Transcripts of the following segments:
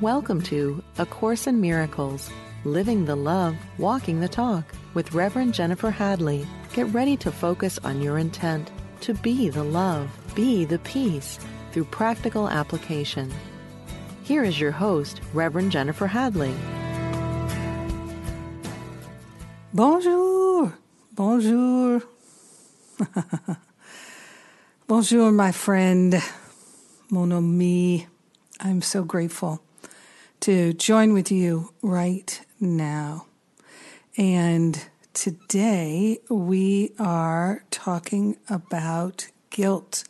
Welcome to A Course in Miracles Living the Love, Walking the Talk with Reverend Jennifer Hadley. Get ready to focus on your intent to be the love, be the peace through practical application. Here is your host, Reverend Jennifer Hadley. Bonjour. Bonjour. Bonjour, my friend, mon ami. I'm so grateful to join with you right now. And today we are talking about guilt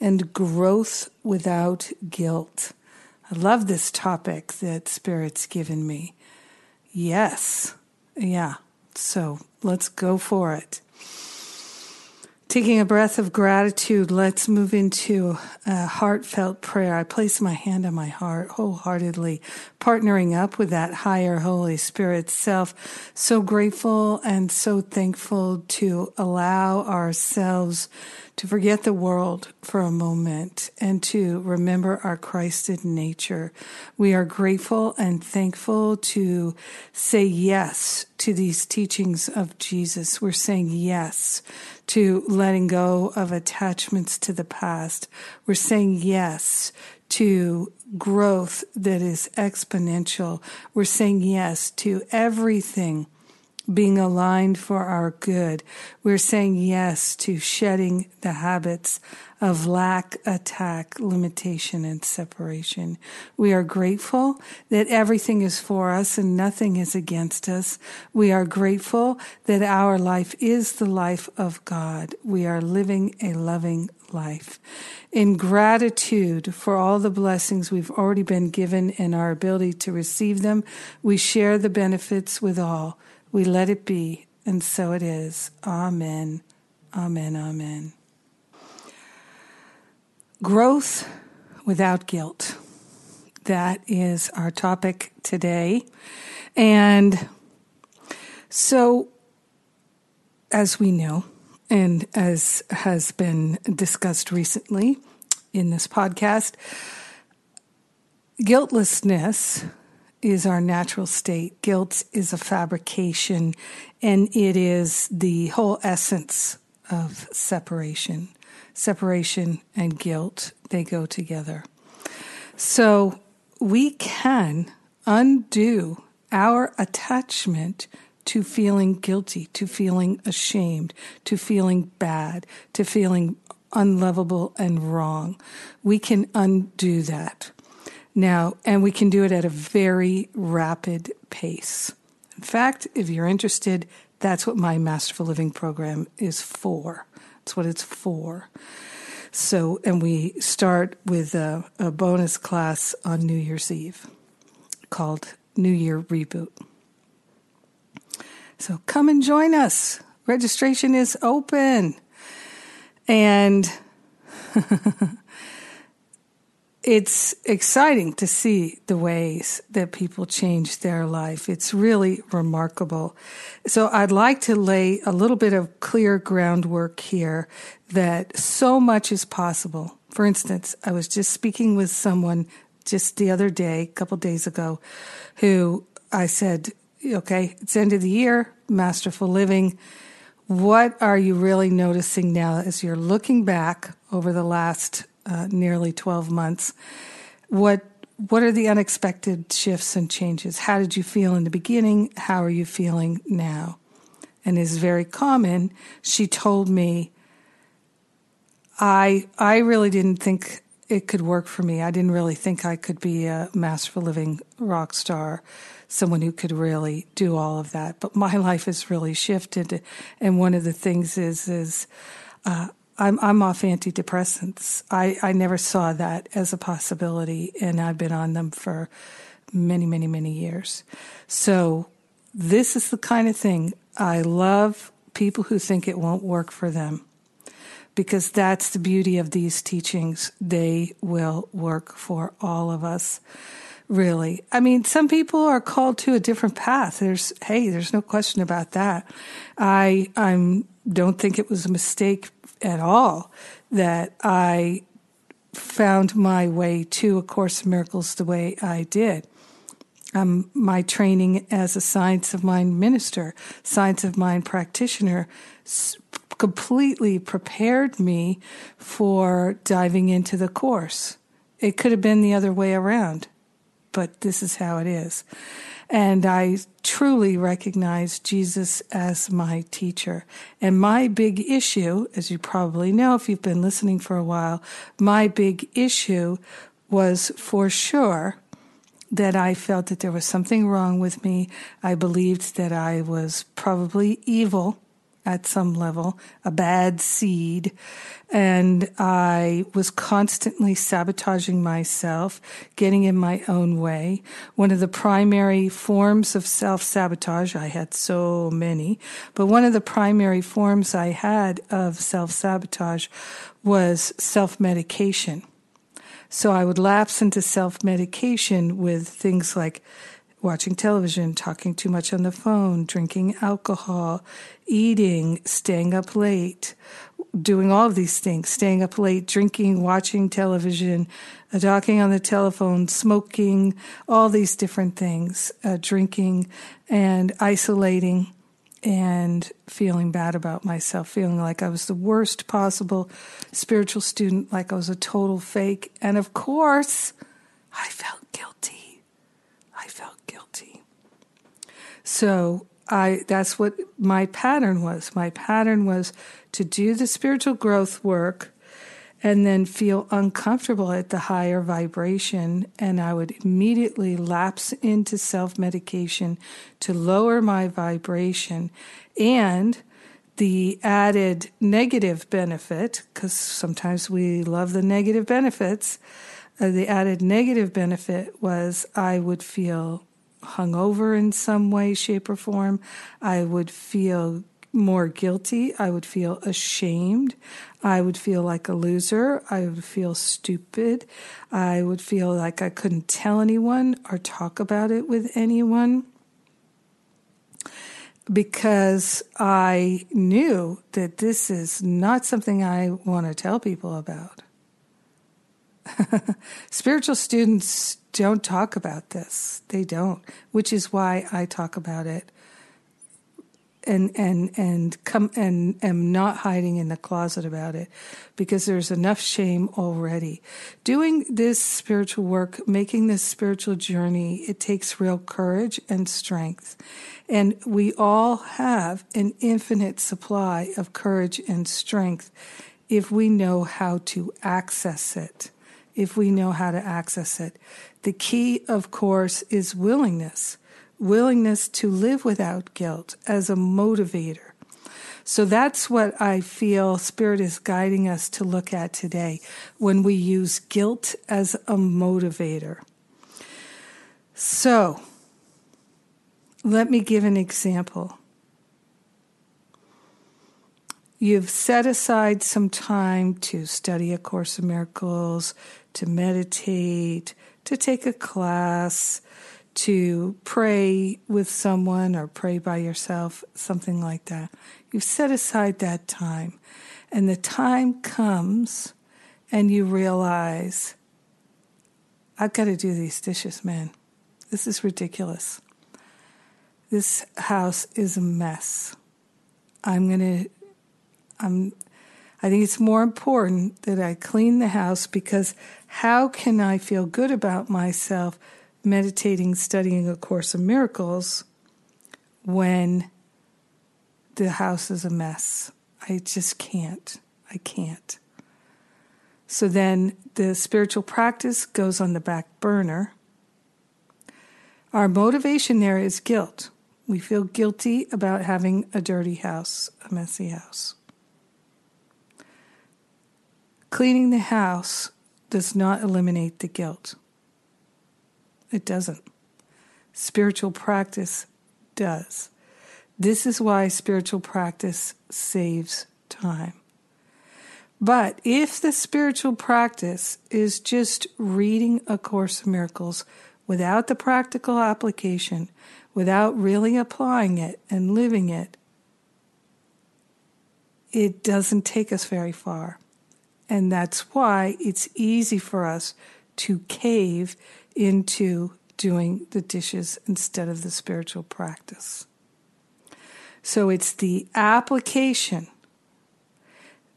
and growth without guilt. I love this topic that Spirit's given me. Yes. Yeah. So let's go for it. Taking a breath of gratitude, let's move into a heartfelt prayer. I place my hand on my heart wholeheartedly, partnering up with that higher Holy Spirit self. So grateful and so thankful to allow ourselves to forget the world for a moment and to remember our Christed nature. We are grateful and thankful to say yes to these teachings of Jesus. We're saying yes to letting go of attachments to the past. We're saying yes to growth that is exponential. We're saying yes to everything being aligned for our good. We're saying yes to shedding the habits of lack, attack, limitation, and separation. We are grateful that everything is for us and nothing is against us. We are grateful that our life is the life of God. We are living a loving life. In gratitude for all the blessings we've already been given and our ability to receive them, we share the benefits with all. We let it be, and so it is. Amen. Amen. Amen. Growth without guilt. That is our topic today. And so, as we know, and as has been discussed recently in this podcast, guiltlessness is our natural state. Guilt is a fabrication, and it is the whole essence of separation. Separation and guilt, they go together. So we can undo our attachment to feeling guilty, to feeling ashamed, to feeling bad, to feeling unlovable and wrong. We can undo that. Now, and we can do it at a very rapid pace. In fact, if you're interested, that's what my Masterful Living program is for. That's what it's for. So, and we start with a, a bonus class on New Year's Eve called New Year Reboot. So come and join us. Registration is open. And it's exciting to see the ways that people change their life. It's really remarkable. So I'd like to lay a little bit of clear groundwork here that so much is possible. For instance, I was just speaking with someone just the other day, a couple days ago, who I said, okay, it's end of the year, masterful living. What are you really noticing now as you're looking back over the last uh, nearly 12 months. What what are the unexpected shifts and changes? How did you feel in the beginning? How are you feeling now? And is very common. She told me, I I really didn't think it could work for me. I didn't really think I could be a masterful living rock star, someone who could really do all of that. But my life has really shifted, and one of the things is is uh, I'm I'm off antidepressants. I, I never saw that as a possibility, and I've been on them for many, many, many years. So this is the kind of thing I love people who think it won't work for them. Because that's the beauty of these teachings. They will work for all of us really. I mean, some people are called to a different path. There's, hey, there's no question about that. I, I'm, don't think it was a mistake at all that I found my way to A Course in Miracles the way I did. Um, my training as a Science of Mind minister, Science of Mind practitioner, completely prepared me for diving into the course. It could have been the other way around, but this is how it is. And I truly recognize Jesus as my teacher. And my big issue, as you probably know if you've been listening for a while, my big issue was for sure that I felt that there was something wrong with me. I believed that I was probably evil at some level, a bad seed. And I was constantly sabotaging myself, getting in my own way. One of the primary forms of self sabotage, I had so many, but one of the primary forms I had of self sabotage was self medication. So I would lapse into self medication with things like watching television, talking too much on the phone, drinking alcohol, eating, staying up late, doing all of these things, staying up late, drinking, watching television, uh, talking on the telephone, smoking, all these different things, uh, drinking and isolating and feeling bad about myself, feeling like I was the worst possible spiritual student, like I was a total fake. And of course, I felt guilty. I felt guilty. So I that's what my pattern was. My pattern was to do the spiritual growth work and then feel uncomfortable at the higher vibration and I would immediately lapse into self-medication to lower my vibration and the added negative benefit because sometimes we love the negative benefits uh, the added negative benefit was I would feel hungover in some way, shape, or form. I would feel more guilty. I would feel ashamed. I would feel like a loser. I would feel stupid. I would feel like I couldn't tell anyone or talk about it with anyone because I knew that this is not something I want to tell people about. Spiritual students don't talk about this. They don't, which is why I talk about it and and and come and am not hiding in the closet about it because there's enough shame already doing this spiritual work making this spiritual journey it takes real courage and strength and we all have an infinite supply of courage and strength if we know how to access it if we know how to access it. The key, of course, is willingness willingness to live without guilt as a motivator. So that's what I feel Spirit is guiding us to look at today when we use guilt as a motivator. So, let me give an example. You've set aside some time to study A Course in Miracles, to meditate, to take a class, to pray with someone or pray by yourself, something like that. You set aside that time, and the time comes, and you realize, I've got to do these dishes, man. This is ridiculous. This house is a mess. I'm going to, I'm, I think it's more important that I clean the house because how can I feel good about myself meditating, studying A Course in Miracles when the house is a mess? I just can't. I can't. So then the spiritual practice goes on the back burner. Our motivation there is guilt. We feel guilty about having a dirty house, a messy house. Cleaning the house does not eliminate the guilt. It doesn't. Spiritual practice does. This is why spiritual practice saves time. But if the spiritual practice is just reading A Course in Miracles without the practical application, without really applying it and living it, it doesn't take us very far. And that's why it's easy for us to cave into doing the dishes instead of the spiritual practice. So it's the application,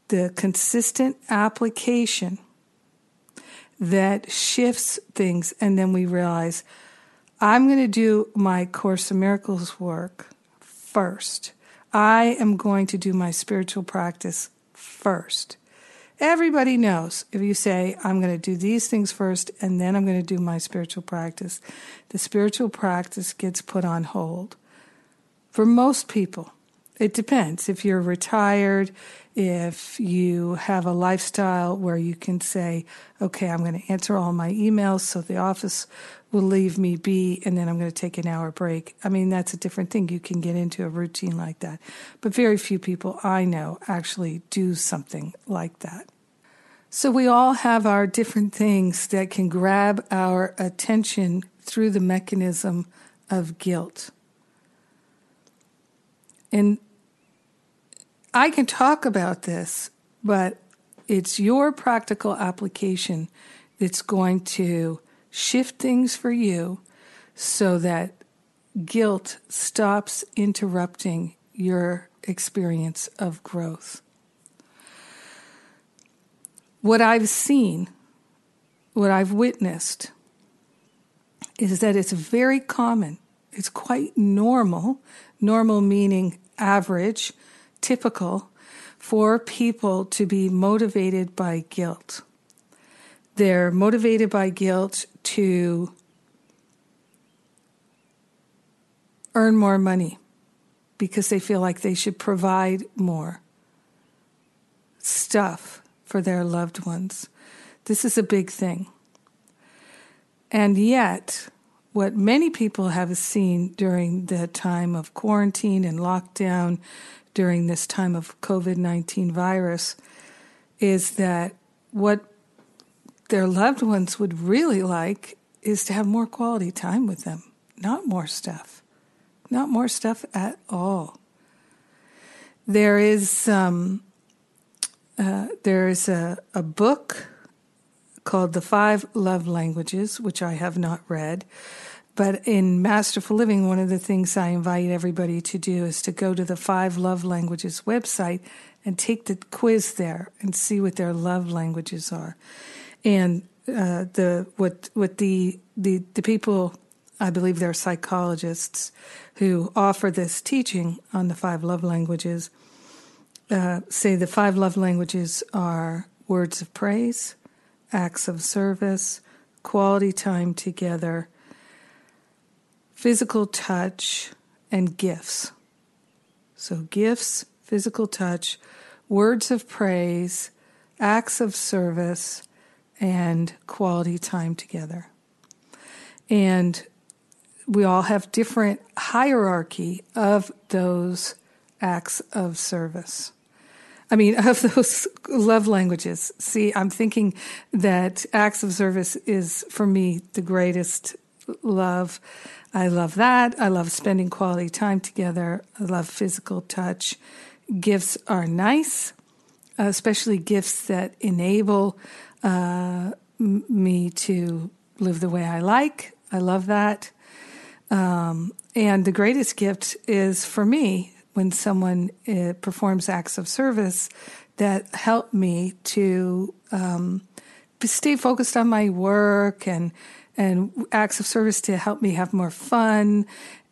the consistent application that shifts things. And then we realize I'm going to do my Course in Miracles work first. I am going to do my spiritual practice first. Everybody knows if you say, I'm going to do these things first and then I'm going to do my spiritual practice, the spiritual practice gets put on hold. For most people, it depends. If you're retired, if you have a lifestyle where you can say, okay, I'm going to answer all my emails so the office will leave me be and then I'm going to take an hour break. I mean, that's a different thing. You can get into a routine like that. But very few people I know actually do something like that. So we all have our different things that can grab our attention through the mechanism of guilt. And I can talk about this, but it's your practical application that's going to shift things for you so that guilt stops interrupting your experience of growth. What I've seen, what I've witnessed, is that it's very common. It's quite normal, normal meaning average, typical, for people to be motivated by guilt. They're motivated by guilt to earn more money because they feel like they should provide more stuff for their loved ones. This is a big thing. And yet, what many people have seen during the time of quarantine and lockdown, during this time of COVID 19 virus, is that what their loved ones would really like is to have more quality time with them, not more stuff, not more stuff at all. There is um, uh, there is a, a book called The Five Love Languages, which I have not read. But in Masterful Living, one of the things I invite everybody to do is to go to the Five Love Languages website and take the quiz there and see what their love languages are and uh, the what what the the the people I believe they're psychologists who offer this teaching on the five love languages. Uh, say the five love languages are words of praise, acts of service, quality time together, physical touch, and gifts. So, gifts, physical touch, words of praise, acts of service, and quality time together. And we all have different hierarchy of those acts of service. I mean, of those love languages. See, I'm thinking that acts of service is for me the greatest love. I love that. I love spending quality time together. I love physical touch. Gifts are nice, especially gifts that enable uh, me to live the way I like. I love that. Um, and the greatest gift is for me when someone uh, performs acts of service that help me to um, stay focused on my work and and acts of service to help me have more fun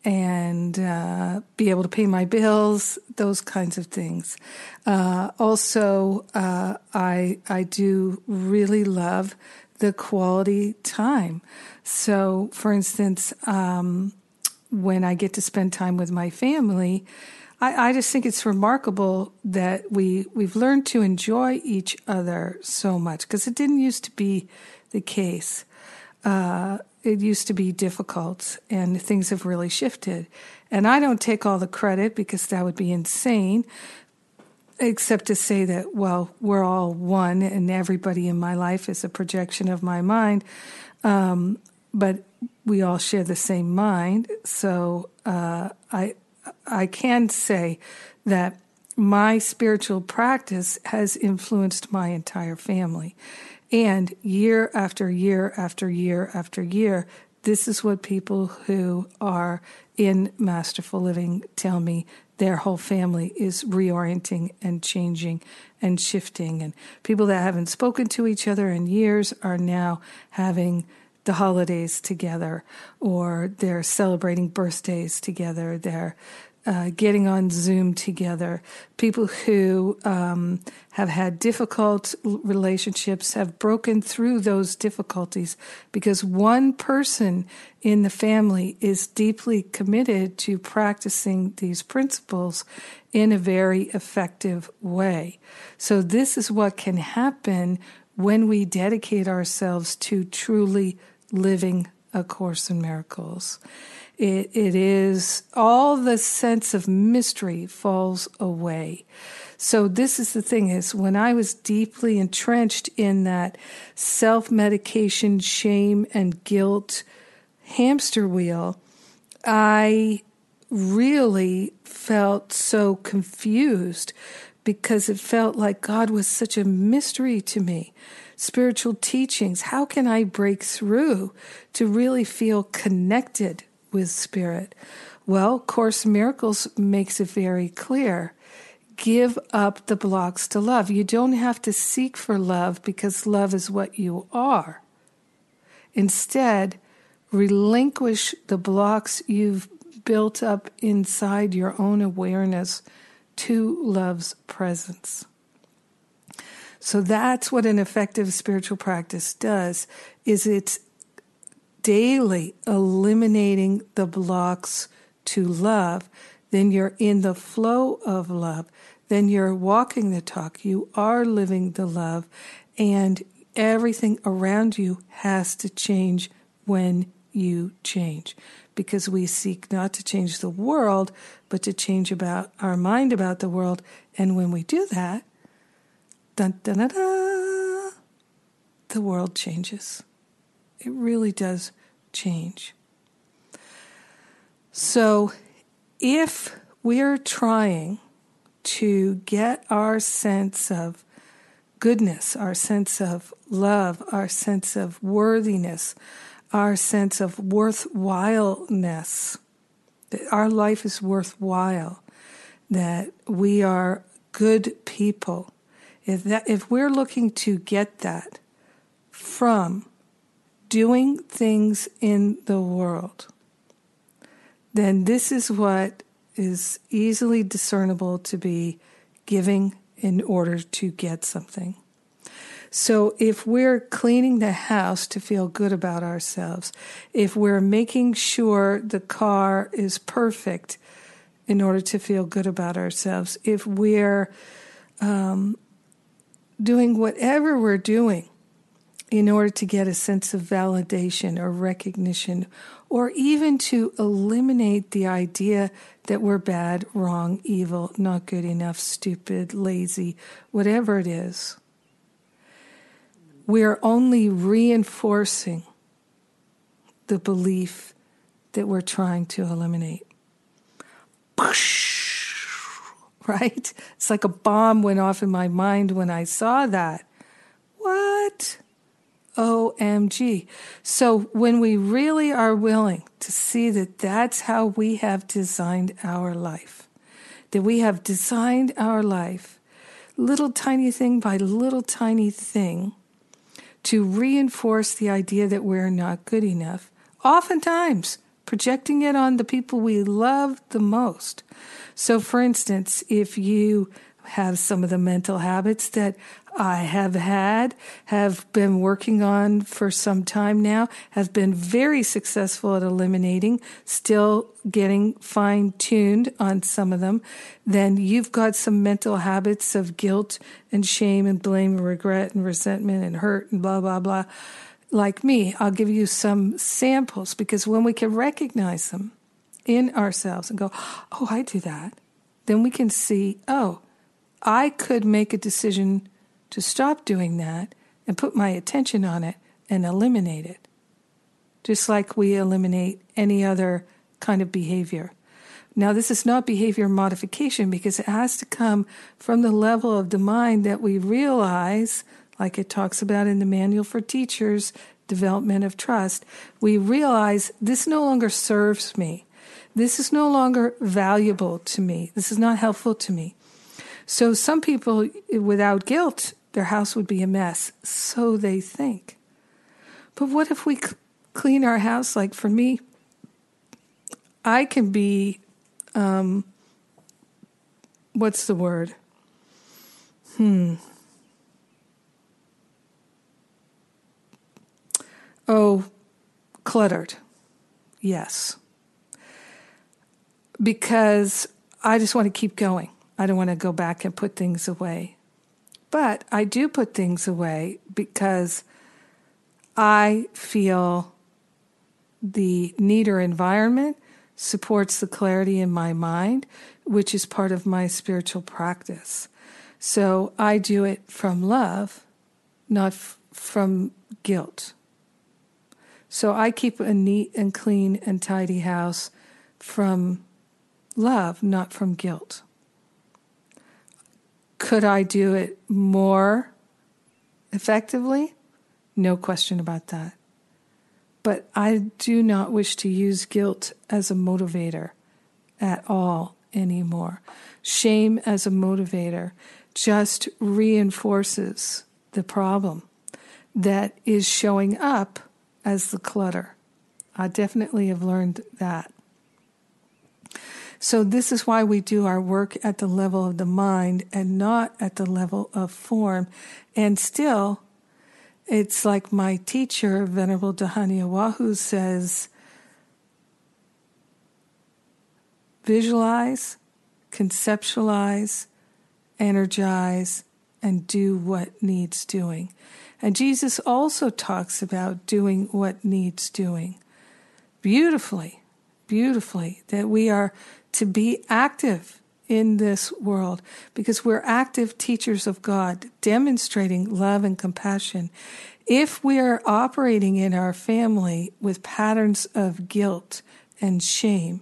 and uh, be able to pay my bills, those kinds of things. Uh, also, uh, I I do really love the quality time. So, for instance, um, when I get to spend time with my family, I, I just think it's remarkable that we we've learned to enjoy each other so much because it didn't used to be the case. Uh, it used to be difficult and things have really shifted. And I don't take all the credit because that would be insane, except to say that, well, we're all one and everybody in my life is a projection of my mind. Um, but we all share the same mind. So uh, I, I can say that my spiritual practice has influenced my entire family. And year after year after year after year, this is what people who are in masterful living tell me their whole family is reorienting and changing and shifting. And people that haven't spoken to each other in years are now having the holidays together, or they're celebrating birthdays together. They're uh, getting on Zoom together. People who um, have had difficult relationships have broken through those difficulties because one person in the family is deeply committed to practicing these principles in a very effective way. So, this is what can happen when we dedicate ourselves to truly living A Course in Miracles. It, it is all the sense of mystery falls away. So this is the thing is when I was deeply entrenched in that self-medication, shame and guilt hamster wheel, I really felt so confused because it felt like God was such a mystery to me. Spiritual teachings, how can I break through to really feel connected with spirit? Well, Course Miracles makes it very clear. Give up the blocks to love. You don't have to seek for love because love is what you are. Instead, relinquish the blocks you've built up inside your own awareness to love's presence. So that's what an effective spiritual practice does is it's daily eliminating the blocks to love, then you're in the flow of love. Then you're walking the talk. You are living the love, and everything around you has to change when you change because we seek not to change the world, but to change about our mind about the world. And when we do that, dun, dun, dun, the world changes. It really does change. So, if we're trying to get our sense of goodness, our sense of love, our sense of worthiness, our sense of worthwhileness, that our life is worthwhile, that we are good people. If that if we're looking to get that from doing things in the world, then this is what is easily discernible to be giving in order to get something. So if we're cleaning the house to feel good about ourselves, if we're making sure the car is perfect in order to feel good about ourselves, if we're um, doing whatever we're doing in order to get a sense of validation or recognition, or even to eliminate the idea that we're bad, wrong, evil, not good enough, stupid, lazy, whatever it is we're only reinforcing the belief that we're trying to eliminate. Right? It's like a bomb went off in my mind when I saw that. What? OMG. So when we really are willing to see that that's how we have designed our life, that we have designed our life, little tiny thing by little tiny thing, to reinforce the idea that we're not good enough, oftentimes projecting it on the people we love the most. So, for instance, if you have some of the mental habits that I have had, have been working on for some time now, have been very successful at eliminating, still getting fine tuned on some of them, then you've got some mental habits of guilt and shame and blame and regret and resentment and hurt and blah, blah, blah. Like me, I'll give you some samples because when we can recognize them in ourselves and go, oh, I do that, then we can see, oh, I could make a decision to stop doing that and put my attention on it and eliminate it. Just like we eliminate any other kind of behavior. Now, this is not behavior modification because it has to come from the level of the mind that we realize, like it talks about in the Manual for Teachers, Development of Trust, we realize this no longer serves me. This is no longer valuable to me. This is not helpful to me. So, some people without guilt, their house would be a mess. So they think. But what if we clean our house? Like for me, I can be, um, what's the word? Hmm. Oh, cluttered. Yes. Because I just want to keep going. I don't want to go back and put things away. But I do put things away because I feel the neater environment supports the clarity in my mind, which is part of my spiritual practice. So I do it from love, not f- from guilt. So I keep a neat and clean and tidy house from love, not from guilt. Could I do it more effectively? No question about that. But I do not wish to use guilt as a motivator at all anymore. Shame as a motivator just reinforces the problem that is showing up as the clutter. I definitely have learned that. So, this is why we do our work at the level of the mind and not at the level of form. And still, it's like my teacher, Venerable Dhyani says visualize, conceptualize, energize, and do what needs doing. And Jesus also talks about doing what needs doing beautifully, beautifully, that we are to be active in this world because we're active teachers of God, demonstrating love and compassion. If we are operating in our family with patterns of guilt and shame,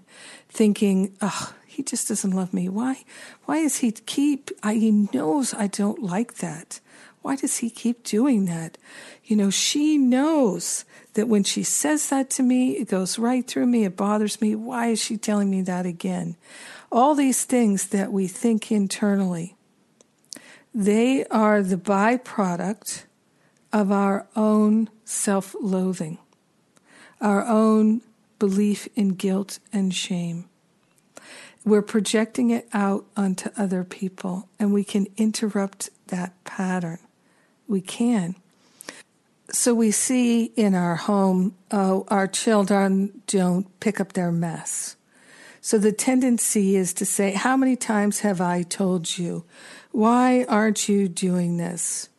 thinking, oh, he just doesn't love me. Why? Why does he keep? I, he knows I don't like that. Why does he keep doing that? You know, she knows that when she says that to me, it goes right through me. It bothers me. Why is she telling me that again? All these things that we think internally, they are the byproduct of our own self loathing, our own belief in guilt and shame. We're projecting it out onto other people, and we can interrupt that pattern. We can. So we see in our home, oh, our children don't pick up their mess. So the tendency is to say, How many times have I told you? Why aren't you doing this?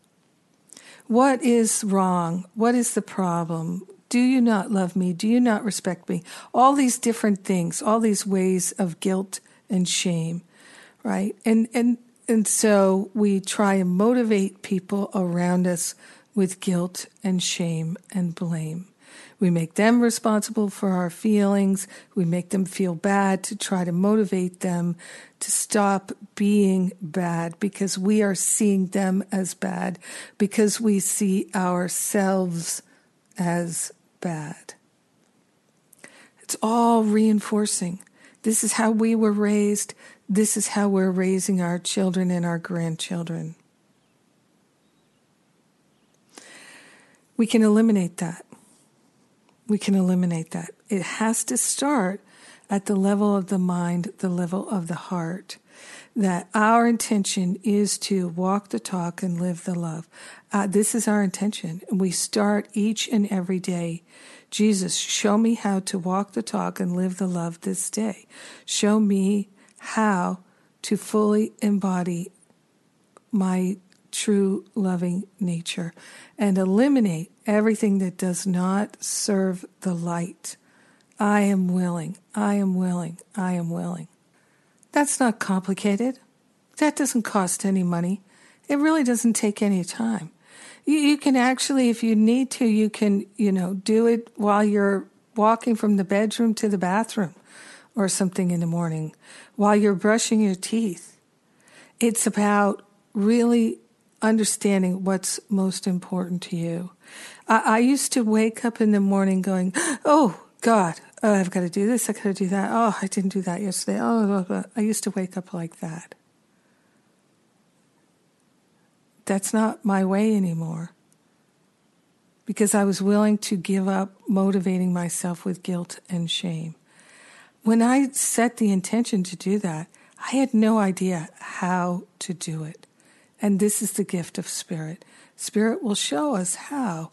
What is wrong? What is the problem? Do you not love me? Do you not respect me? All these different things, all these ways of guilt and shame, right? And and and so we try and motivate people around us with guilt and shame and blame. We make them responsible for our feelings. We make them feel bad to try to motivate them to stop being bad because we are seeing them as bad, because we see ourselves as bad. It's all reinforcing. This is how we were raised. This is how we're raising our children and our grandchildren. We can eliminate that we can eliminate that. It has to start at the level of the mind, the level of the heart. That our intention is to walk the talk and live the love. Uh, this is our intention. And we start each and every day. Jesus, show me how to walk the talk and live the love this day. Show me how to fully embody my true loving nature and eliminate everything that does not serve the light. I am willing, I am willing, I am willing. That's not complicated. That doesn't cost any money. It really doesn't take any time. You, you can actually, if you need to, you can, you know, do it while you're walking from the bedroom to the bathroom or something in the morning while you're brushing your teeth. It's about really understanding what's most important to you. I, I used to wake up in the morning going, Oh God, oh, I've got to do this, I've got to do that. Oh, I didn't do that yesterday. Oh, blah, blah. I used to wake up like that. That's not my way anymore because I was willing to give up motivating myself with guilt and shame. When I set the intention to do that, I had no idea how to do it. And this is the gift of Spirit. Spirit will show us how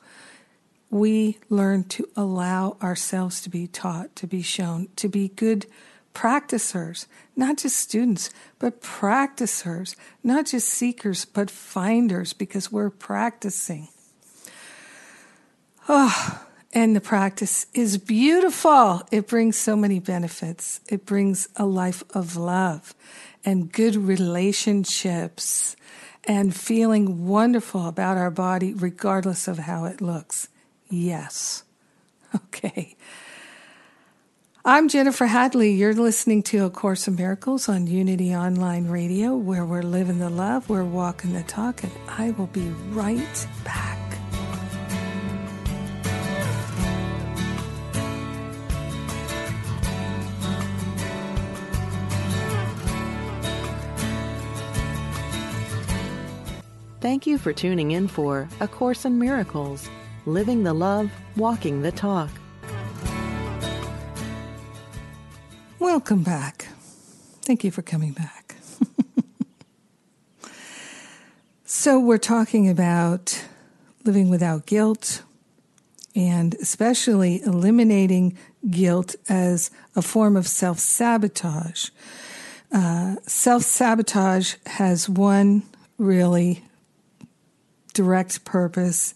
we learn to allow ourselves to be taught, to be shown, to be good practicers, not just students, but practicers, not just seekers, but finders, because we're practicing. Oh, and the practice is beautiful. It brings so many benefits. It brings a life of love and good relationships and feeling wonderful about our body, regardless of how it looks. Yes. Okay. I'm Jennifer Hadley. You're listening to A Course in Miracles on Unity Online Radio, where we're living the love, we're walking the talk, and I will be right back. Thank you for tuning in for A Course in Miracles Living the Love, Walking the Talk. Welcome back. Thank you for coming back. so, we're talking about living without guilt and especially eliminating guilt as a form of self sabotage. Uh, self sabotage has one really direct purpose,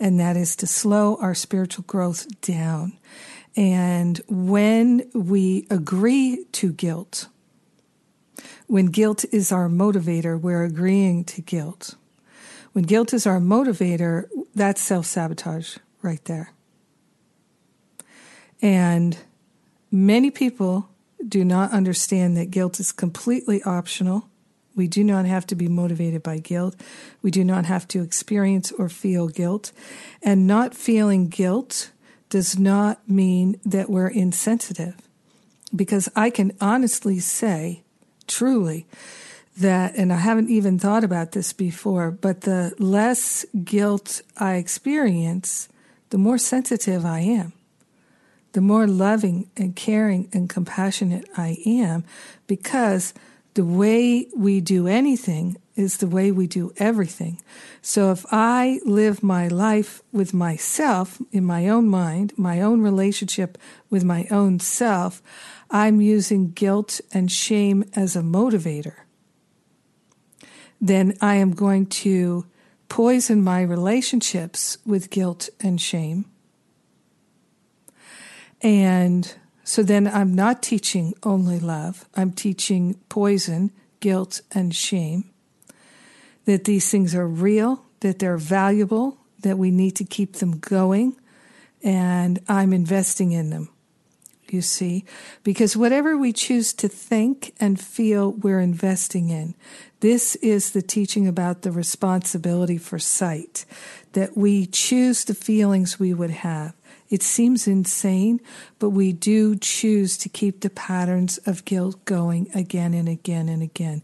and that is to slow our spiritual growth down. And when we agree to guilt, when guilt is our motivator, we're agreeing to guilt. When guilt is our motivator, that's self sabotage right there. And many people do not understand that guilt is completely optional we do not have to be motivated by guilt. We do not have to experience or feel guilt. And not feeling guilt does not mean that we're insensitive. Because I can honestly say, truly, that, and I haven't even thought about this before, but the less guilt I experience, the more sensitive I am. The more loving and caring and compassionate I am because the way we do anything is the way we do everything. So if I live my life with myself in my own mind, my own relationship with my own self, I'm using guilt and shame as a motivator. Then I am going to poison my relationships with guilt and shame. And so then I'm not teaching only love, I'm teaching poison, guilt, and shame. That these things are real, that they're valuable, that we need to keep them going, and I'm investing in them. You see, because whatever we choose to think and feel, we're investing in. This is the teaching about the responsibility for sight, that we choose the feelings we would have. It seems insane, but we do choose to keep the patterns of guilt going again and again and again.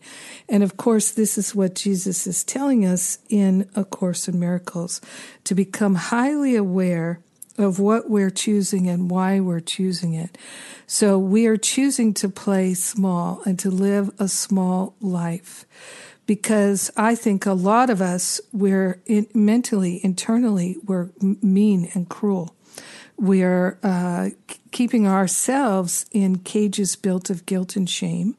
And of course, this is what Jesus is telling us in A Course in Miracles to become highly aware of what we're choosing and why we're choosing it. So we are choosing to play small and to live a small life because I think a lot of us, we're in, mentally, internally, we're mean and cruel. We're uh, keeping ourselves in cages built of guilt and shame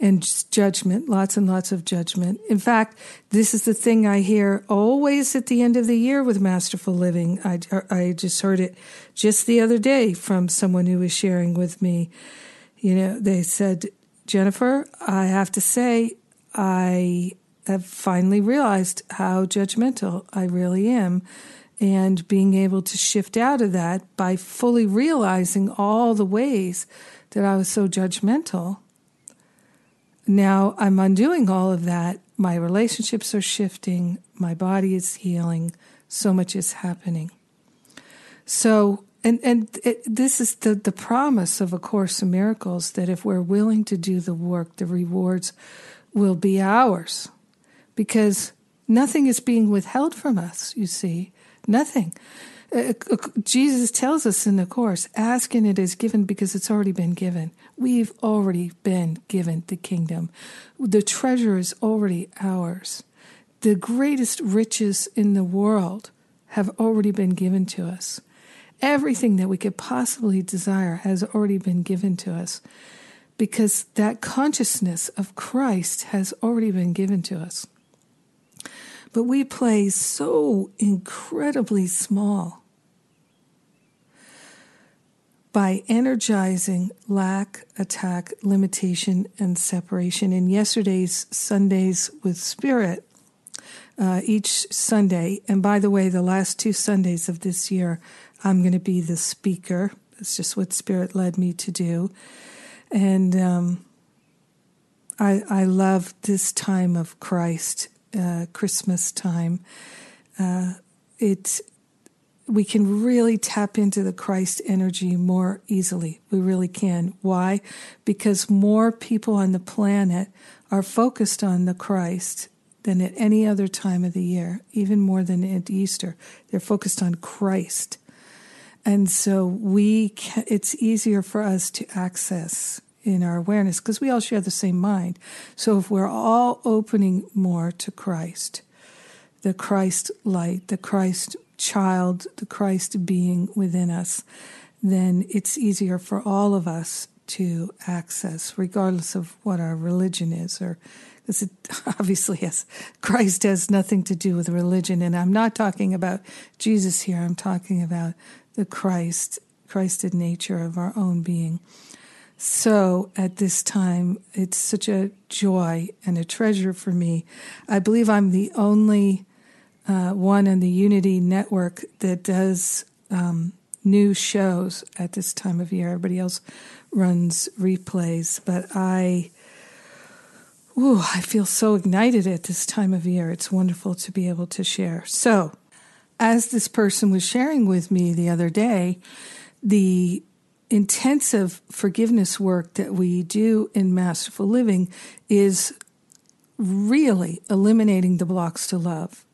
and judgment, lots and lots of judgment. In fact, this is the thing I hear always at the end of the year with Masterful Living. I, I just heard it just the other day from someone who was sharing with me. You know, they said, Jennifer, I have to say, I have finally realized how judgmental I really am and being able to shift out of that by fully realizing all the ways that I was so judgmental. Now I'm undoing all of that. My relationships are shifting. My body is healing. So much is happening. So, and, and it, this is the, the promise of A Course in Miracles that if we're willing to do the work, the rewards will be ours because nothing is being withheld from us, you see. Nothing. Uh, uh, Jesus tells us in the Course, ask and it is given because it's already been given. We've already been given the kingdom. The treasure is already ours. The greatest riches in the world have already been given to us. Everything that we could possibly desire has already been given to us because that consciousness of Christ has already been given to us. But we play so incredibly small by energizing lack, attack, limitation, and separation. In yesterday's Sundays with Spirit, uh, each Sunday, and by the way, the last two Sundays of this year, I'm going to be the speaker. It's just what Spirit led me to do. And um, I, I love this time of Christ, uh, Christmas time. Uh, it we can really tap into the Christ energy more easily. We really can. Why? Because more people on the planet are focused on the Christ than at any other time of the year, even more than at Easter. They're focused on Christ. And so we can, it's easier for us to access in our awareness because we all share the same mind. So if we're all opening more to Christ, the Christ light, the Christ child, the Christ being within us, then it's easier for all of us to access, regardless of what our religion is or because it obviously has Christ has nothing to do with religion and I'm not talking about Jesus here I'm talking about the Christ, Christed nature of our own being. So at this time, it's such a joy and a treasure for me. I believe I'm the only uh, one in the Unity network that does um, new shows at this time of year. Everybody else runs replays, but I. Ooh, I feel so ignited at this time of year. It's wonderful to be able to share. So, as this person was sharing with me the other day, the intensive forgiveness work that we do in Masterful Living is really eliminating the blocks to love.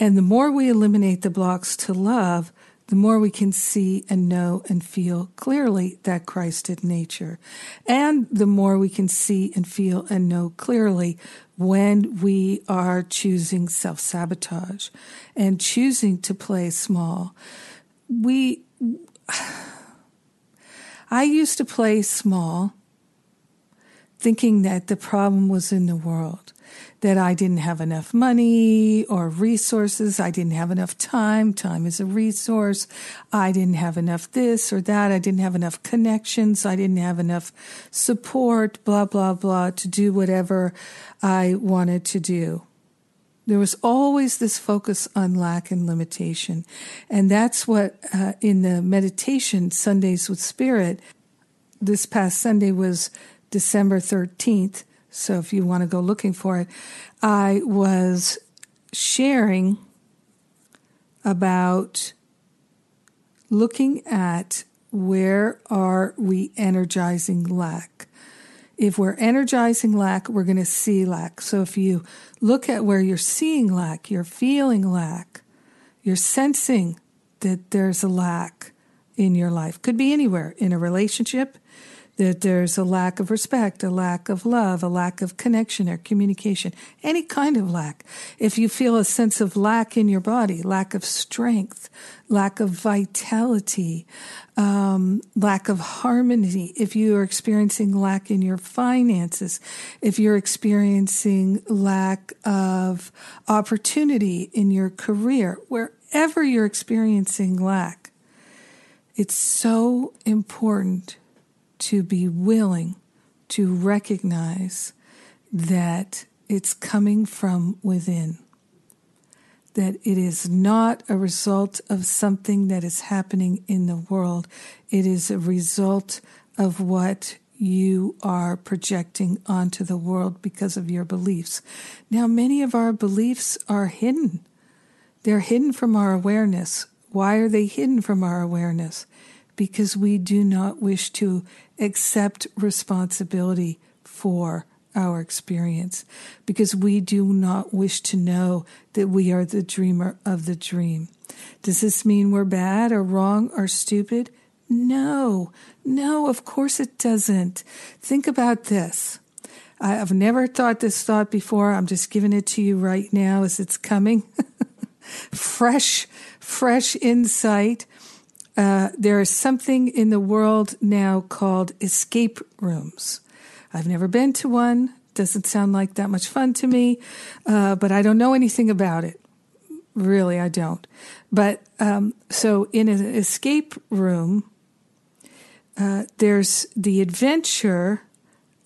And the more we eliminate the blocks to love, the more we can see and know and feel clearly that Christed nature. And the more we can see and feel and know clearly when we are choosing self sabotage and choosing to play small. We, I used to play small thinking that the problem was in the world that I didn't have enough money or resources. I didn't have enough time. Time is a resource. I didn't have enough this or that. I didn't have enough connections. I didn't have enough support, blah, blah, blah, to do whatever I wanted to do. There was always this focus on lack and limitation. And that's what uh, in the meditation Sundays with Spirit, this past Sunday was December 13th so if you want to go looking for it, I was sharing about looking at where are we energizing lack. If we're energizing lack, we're going to see lack. So if you look at where you're seeing lack, you're feeling lack, you're sensing that there's a lack in your life. Could be anywhere in a relationship, that there's a lack of respect, a lack of love, a lack of connection or communication, any kind of lack. If you feel a sense of lack in your body, lack of strength, lack of vitality, um, lack of harmony, if you are experiencing lack in your finances, if you're experiencing lack of opportunity in your career, wherever you're experiencing lack, it's so important to be willing to recognize that it's coming from within. that it is not a result of something that is happening in the world. It is a result of what you are projecting onto the world because of your beliefs. Now, many of our beliefs are hidden. They're hidden from our awareness. Why are they hidden from our awareness? Because we do not wish to accept responsibility for our experience, because we do not wish to know that we are the dreamer of the dream. Does this mean we're bad or wrong or stupid? No, no, of course it doesn't. Think about this. I've never thought this thought before. I'm just giving it to you right now as it's coming. fresh, fresh insight. Uh, there is something in the world now called escape rooms. I've never been to one. Doesn't sound like that much fun to me, uh, but I don't know anything about it. Really, I don't. But um, so in an escape room, uh, there's the adventure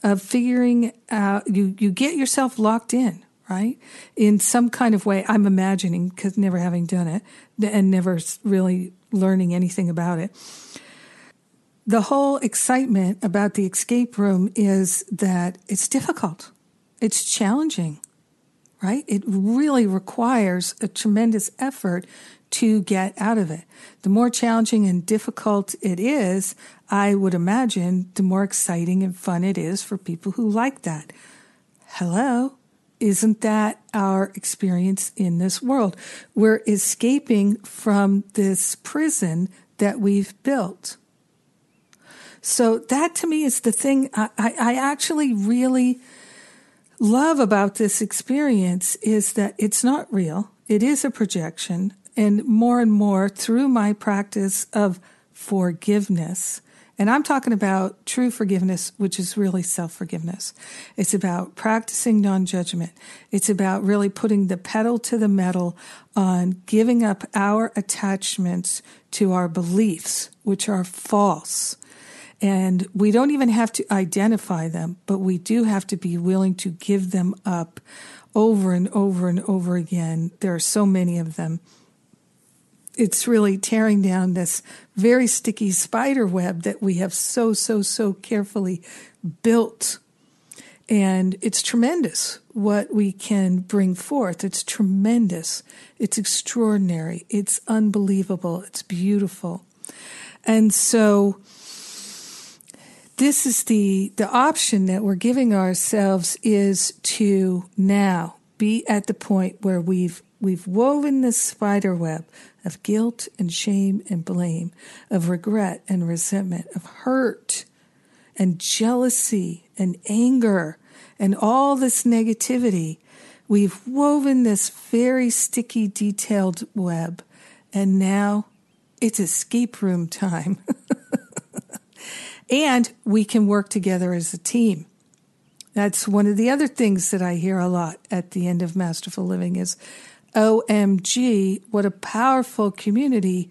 of figuring out you you get yourself locked in right in some kind of way i'm imagining because never having done it and never really learning anything about it the whole excitement about the escape room is that it's difficult it's challenging right it really requires a tremendous effort to get out of it. The more challenging and difficult it is, I would imagine, the more exciting and fun it is for people who like that. Hello? Isn't that our experience in this world? We're escaping from this prison that we've built. So that to me is the thing I, I, I actually really love about this experience is that it's not real. It is a projection and more and more through my practice of forgiveness. And I'm talking about true forgiveness, which is really self forgiveness. It's about practicing non judgment. It's about really putting the pedal to the metal on giving up our attachments to our beliefs, which are false. And we don't even have to identify them, but we do have to be willing to give them up over and over and over again. There are so many of them it's really tearing down this very sticky spider web that we have so, so, so carefully built. And it's tremendous what we can bring forth. It's tremendous. It's extraordinary. It's unbelievable. It's beautiful. And so this is the, the option that we're giving ourselves is to now be at the point where we've we've woven this spider web of guilt and shame and blame, of regret and resentment, of hurt and jealousy and anger and all this negativity. We've woven this very sticky, detailed web, and now it's escape room time. and we can work together as a team. That's one of the other things that I hear a lot at the end of Masterful Living is OMG, what a powerful community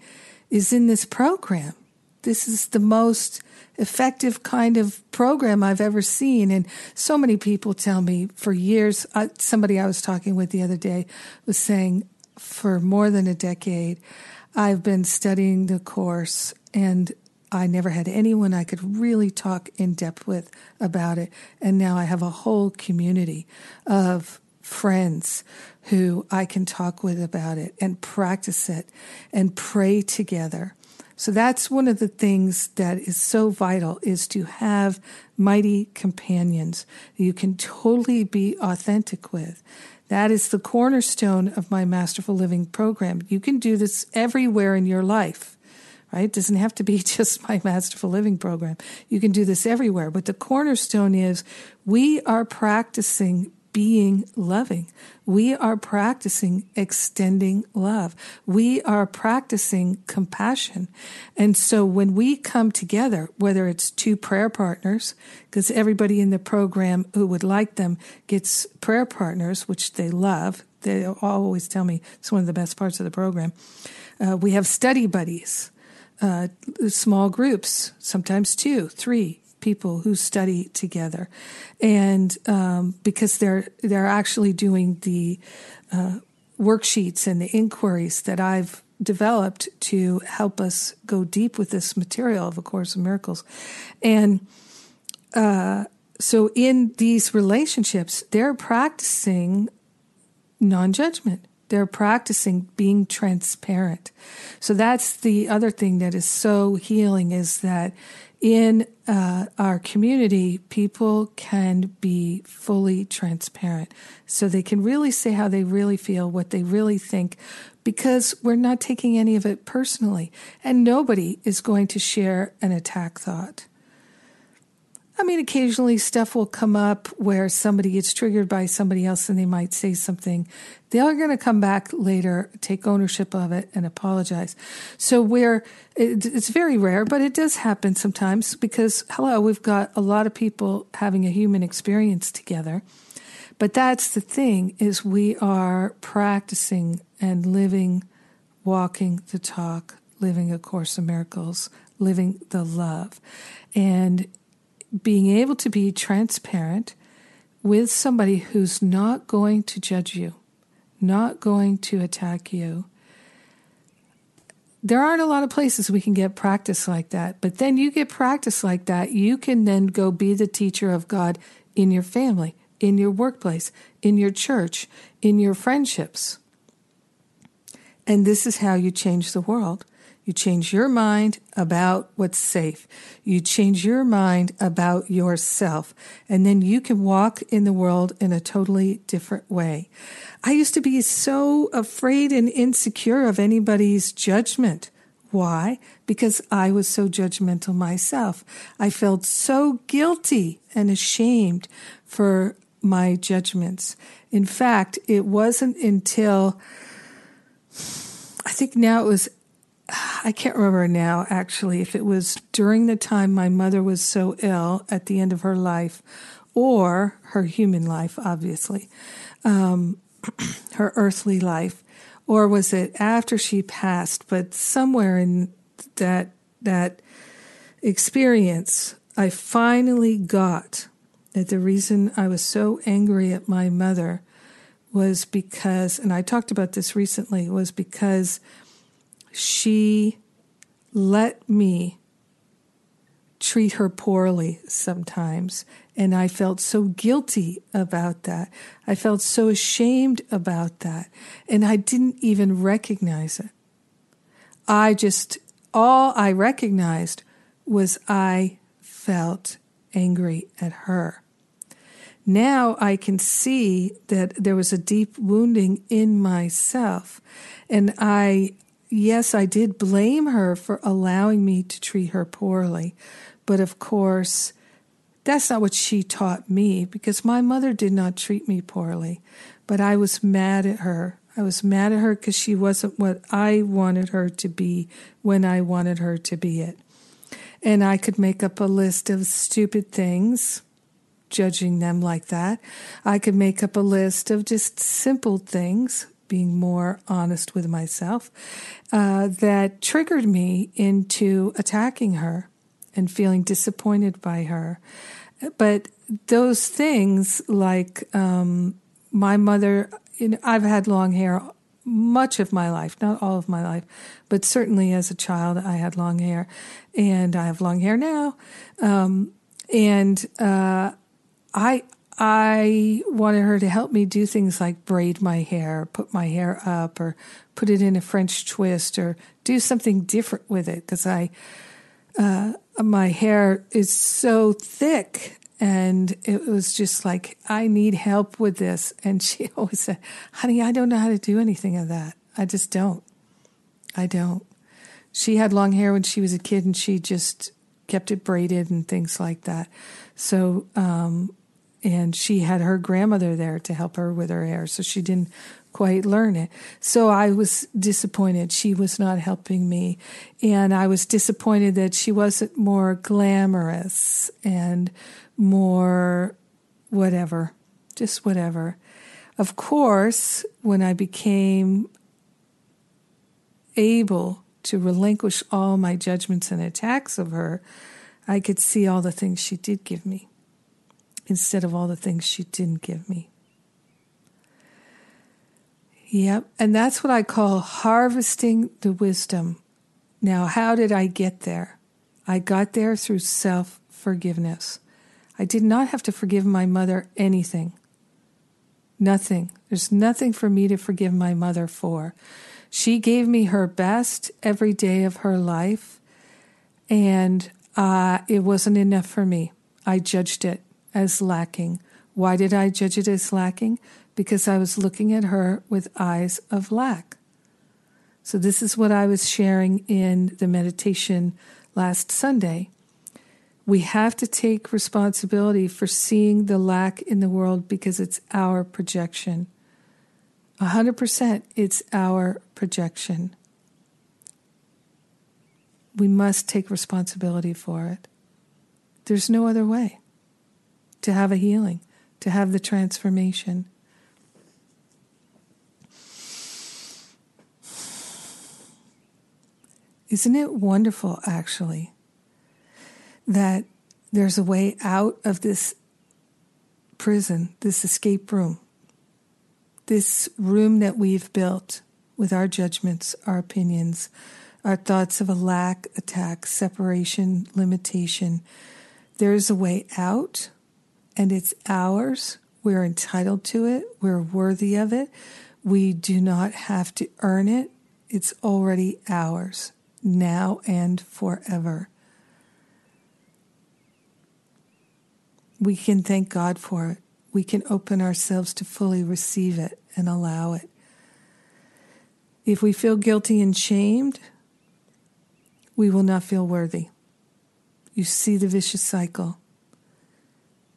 is in this program. This is the most effective kind of program I've ever seen. And so many people tell me for years, somebody I was talking with the other day was saying, for more than a decade, I've been studying the course and I never had anyone I could really talk in depth with about it. And now I have a whole community of friends who I can talk with about it and practice it and pray together. So that's one of the things that is so vital is to have mighty companions that you can totally be authentic with. That is the cornerstone of my Masterful Living program. You can do this everywhere in your life, right? It doesn't have to be just my Masterful Living program. You can do this everywhere. But the cornerstone is we are practicing being loving. We are practicing extending love. We are practicing compassion. And so when we come together, whether it's two prayer partners, because everybody in the program who would like them gets prayer partners, which they love. They always tell me it's one of the best parts of the program. Uh, we have study buddies, uh, small groups, sometimes two, three, people who study together, and um, because they're they're actually doing the uh, worksheets and the inquiries that I've developed to help us go deep with this material of A Course in Miracles. And uh, so in these relationships, they're practicing non judgment. They're practicing being transparent. So that's the other thing that is so healing is that in uh, our community, people can be fully transparent. So they can really say how they really feel, what they really think, because we're not taking any of it personally. And nobody is going to share an attack thought. I mean, occasionally stuff will come up where somebody gets triggered by somebody else and they might say something. They are going to come back later, take ownership of it, and apologize. So, where it's very rare, but it does happen sometimes because, hello, we've got a lot of people having a human experience together. But that's the thing is we are practicing and living, walking the talk, living a course of miracles, living the love. And being able to be transparent with somebody who's not going to judge you, not going to attack you. There aren't a lot of places we can get practice like that, but then you get practice like that, you can then go be the teacher of God in your family, in your workplace, in your church, in your friendships. And this is how you change the world. You change your mind about what's safe. You change your mind about yourself. And then you can walk in the world in a totally different way. I used to be so afraid and insecure of anybody's judgment. Why? Because I was so judgmental myself. I felt so guilty and ashamed for my judgments. In fact, it wasn't until I think now it was I can't remember now actually if it was during the time my mother was so ill at the end of her life or her human life, obviously, um, her earthly life, or was it after she passed? But somewhere in that that experience, I finally got that the reason I was so angry at my mother was because, and I talked about this recently, was because she let me treat her poorly sometimes. And I felt so guilty about that. I felt so ashamed about that. And I didn't even recognize it. I just, all I recognized was I felt angry at her. Now I can see that there was a deep wounding in myself. And I yes, I did blame her for allowing me to treat her poorly. But of course, that's not what she taught me because my mother did not treat me poorly. But I was mad at her. I was mad at her because she wasn't what I wanted her to be when I wanted her to be it. And I could make up a list of stupid things, judging them like that. I could make up a list of just simple things, being more honest with myself, uh, that triggered me into attacking her and feeling disappointed by her. But those things, like um, my mother, you know, I've had long hair much of my life, not all of my life, but certainly as a child, I had long hair, and I have long hair now. Um, and uh, I I wanted her to help me do things like braid my hair, put my hair up, or put it in a French twist, or do something different with it because I, uh, my hair is so thick. And it was just like, I need help with this. And she always said, honey, I don't know how to do anything of that. I just don't. I don't. She had long hair when she was a kid and she just kept it braided and things like that. So, um, and she had her grandmother there to help her with her hair, so she didn't quite learn it. So I was disappointed she was not helping me, and I was disappointed that she wasn't more glamorous and more whatever, just whatever. Of course, when I became able to relinquish all my judgments and attacks of her, I could see all the things she did give me instead of all the things she didn't give me. Yep. And that's what I call harvesting the wisdom. Now, how did I get there? I got there through self forgiveness. I did not have to forgive my mother anything. Nothing. There's nothing for me to forgive my mother for. She gave me her best every day of her life, and uh, it wasn't enough for me. I judged it as lacking. Why did I judge it as lacking? Because I was looking at her with eyes of lack. So, this is what I was sharing in the meditation last Sunday. We have to take responsibility for seeing the lack in the world because it's our projection. 100% it's our projection. We must take responsibility for it. There's no other way to have a healing, to have the transformation. Isn't it wonderful, actually, that there's a way out of this prison, this escape room, this room that we've built with our judgments, our opinions, our thoughts of a lack, attack, separation, limitation. There's a way out, and it's ours. We're entitled to it. We're worthy of it. We do not have to earn it. It's already ours, now and forever. we can thank God for it. We can open ourselves to fully receive it and allow it. If we feel guilty and shamed, we will not feel worthy. You see the vicious cycle.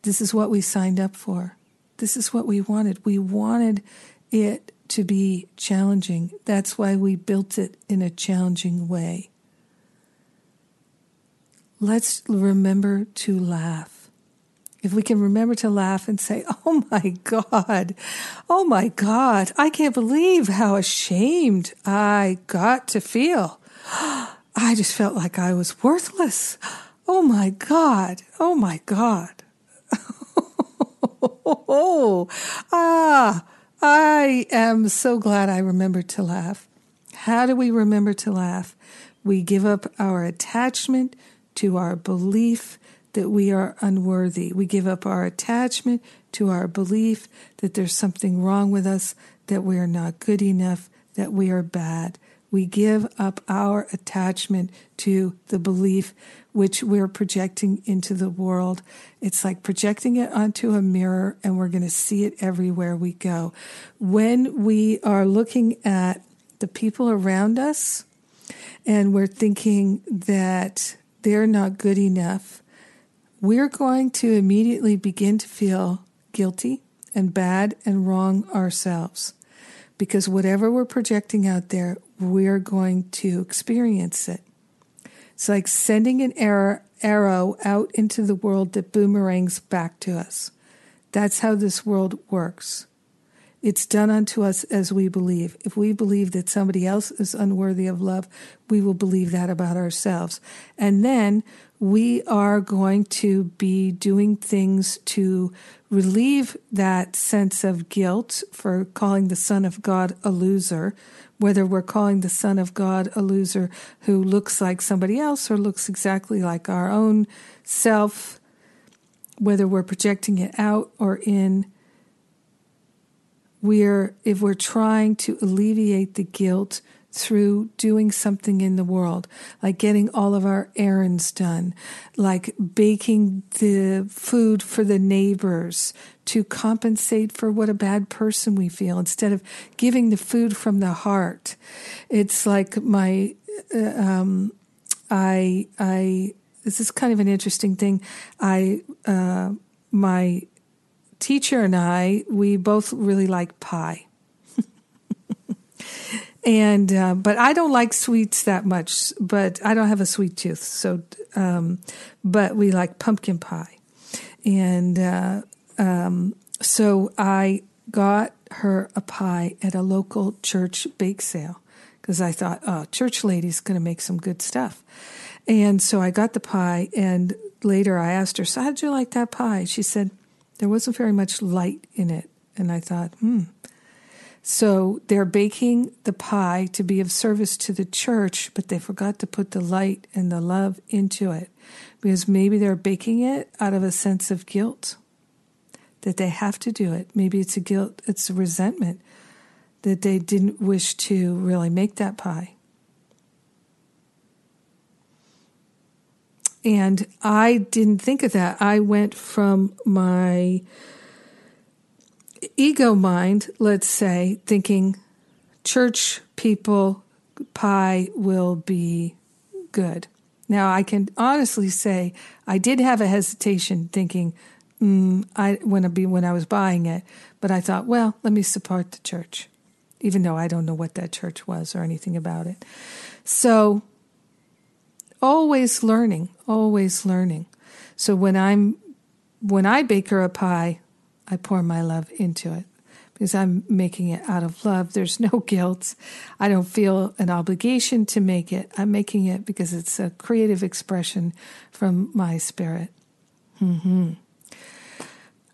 This is what we signed up for. This is what we wanted. We wanted it to be challenging. That's why we built it in a challenging way. Let's remember to laugh. If we can remember to laugh and say, Oh my God, oh my God, I can't believe how ashamed I got to feel. I just felt like I was worthless. Oh my God, oh my God. Oh, ah, I am so glad I remembered to laugh. How do we remember to laugh? We give up our attachment to our belief that we are unworthy. We give up our attachment to our belief that there's something wrong with us, that we are not good enough, that we are bad. We give up our attachment to the belief which we're projecting into the world. It's like projecting it onto a mirror and we're going to see it everywhere we go. When we are looking at the people around us and we're thinking that they're not good enough, we're going to immediately begin to feel guilty and bad and wrong ourselves. Because whatever we're projecting out there, we're going to experience it. It's like sending an arrow, arrow out into the world that boomerangs back to us. That's how this world works. It's done unto us as we believe. If we believe that somebody else is unworthy of love, we will believe that about ourselves. And then we are going to be doing things to relieve that sense of guilt for calling the Son of God a loser, whether we're calling the Son of God a loser who looks like somebody else or looks exactly like our own self, whether we're projecting it out or in. We're, if we're trying to alleviate the guilt, through doing something in the world, like getting all of our errands done, like baking the food for the neighbors to compensate for what a bad person we feel instead of giving the food from the heart. It's like my, uh, um, I, I, this is kind of an interesting thing. I, uh, my teacher and I, we both really like pie. And uh, but I don't like sweets that much. But I don't have a sweet tooth, so um, but we like pumpkin pie, and uh, um, so I got her a pie at a local church bake sale because I thought, oh, church lady's going to make some good stuff, and so I got the pie. And later I asked her, so how'd you like that pie? She said there wasn't very much light in it, and I thought, hmm So they're baking the pie to be of service to the church, but they forgot to put the light and the love into it because maybe they're baking it out of a sense of guilt that they have to do it. Maybe it's a guilt, it's a resentment that they didn't wish to really make that pie. And I didn't think of that. I went from my ego mind, let's say, thinking church people pie will be good. Now I can honestly say I did have a hesitation thinking mm, I when be when I was buying it, but I thought, well, let me support the church, even though I don't know what that church was or anything about it. So always learning, always learning. So when I'm when I bake her a pie, I pour my love into it because I'm making it out of love. There's no guilt. I don't feel an obligation to make it. I'm making it because it's a creative expression from my spirit. Mm-hmm.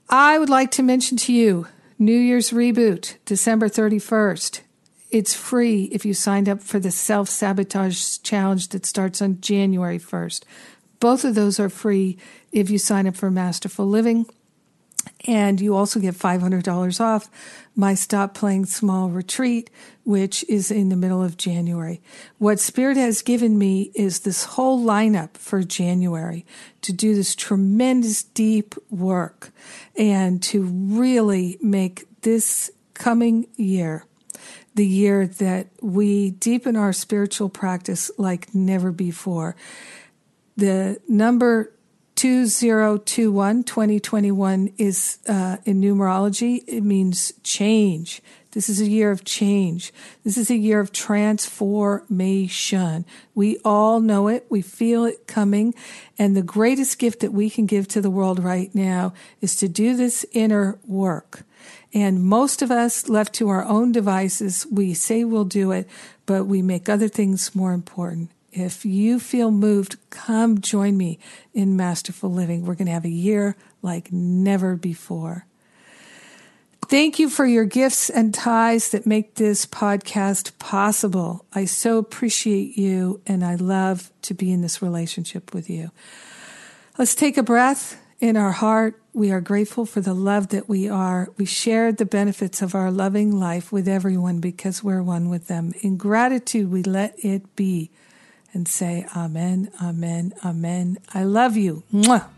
I would like to mention to you New Year's Reboot, December 31st. It's free if you signed up for the self sabotage challenge that starts on January 1st. Both of those are free if you sign up for Masterful Living. And you also get $500 off my Stop Playing Small retreat, which is in the middle of January. What Spirit has given me is this whole lineup for January to do this tremendous deep work and to really make this coming year the year that we deepen our spiritual practice like never before. The number 2021, 2021 is uh, in numerology, it means change. This is a year of change. This is a year of transformation. We all know it. We feel it coming. And the greatest gift that we can give to the world right now is to do this inner work. And most of us left to our own devices, we say we'll do it, but we make other things more important. If you feel moved, come join me in Masterful Living. We're going to have a year like never before. Thank you for your gifts and ties that make this podcast possible. I so appreciate you and I love to be in this relationship with you. Let's take a breath in our heart. We are grateful for the love that we are. We share the benefits of our loving life with everyone because we're one with them. In gratitude, we let it be and say, Amen, Amen, Amen. I love you. Mwah.